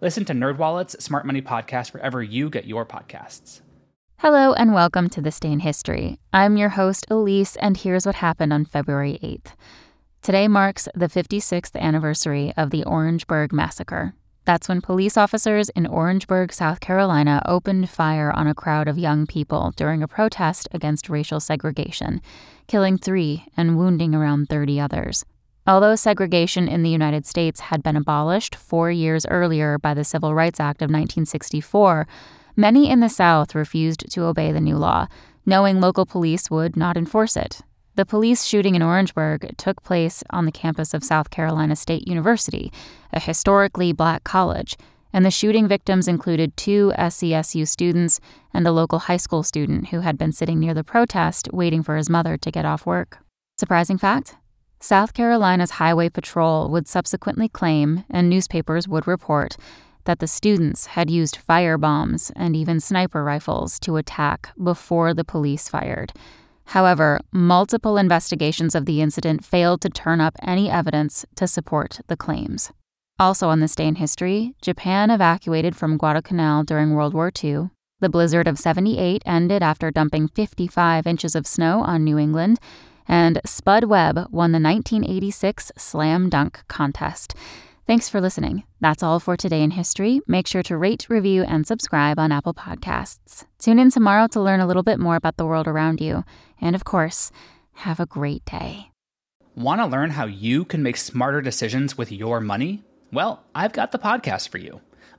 Listen to NerdWallet's Smart Money Podcast wherever you get your podcasts. Hello and welcome to This Day in History. I'm your host, Elise, and here's what happened on February 8th. Today marks the 56th anniversary of the Orangeburg Massacre. That's when police officers in Orangeburg, South Carolina, opened fire on a crowd of young people during a protest against racial segregation, killing three and wounding around 30 others. Although segregation in the United States had been abolished four years earlier by the Civil Rights Act of 1964, many in the South refused to obey the new law, knowing local police would not enforce it. The police shooting in Orangeburg took place on the campus of South Carolina State University, a historically black college, and the shooting victims included two SCSU students and a local high school student who had been sitting near the protest waiting for his mother to get off work. Surprising fact? South Carolina's Highway Patrol would subsequently claim, and newspapers would report, that the students had used fire bombs and even sniper rifles to attack before the police fired. However, multiple investigations of the incident failed to turn up any evidence to support the claims. Also on this day in history, Japan evacuated from Guadalcanal during World War II. The blizzard of 78 ended after dumping 55 inches of snow on New England, and Spud Webb won the 1986 Slam Dunk Contest. Thanks for listening. That's all for today in history. Make sure to rate, review, and subscribe on Apple Podcasts. Tune in tomorrow to learn a little bit more about the world around you. And of course, have a great day. Want to learn how you can make smarter decisions with your money? Well, I've got the podcast for you.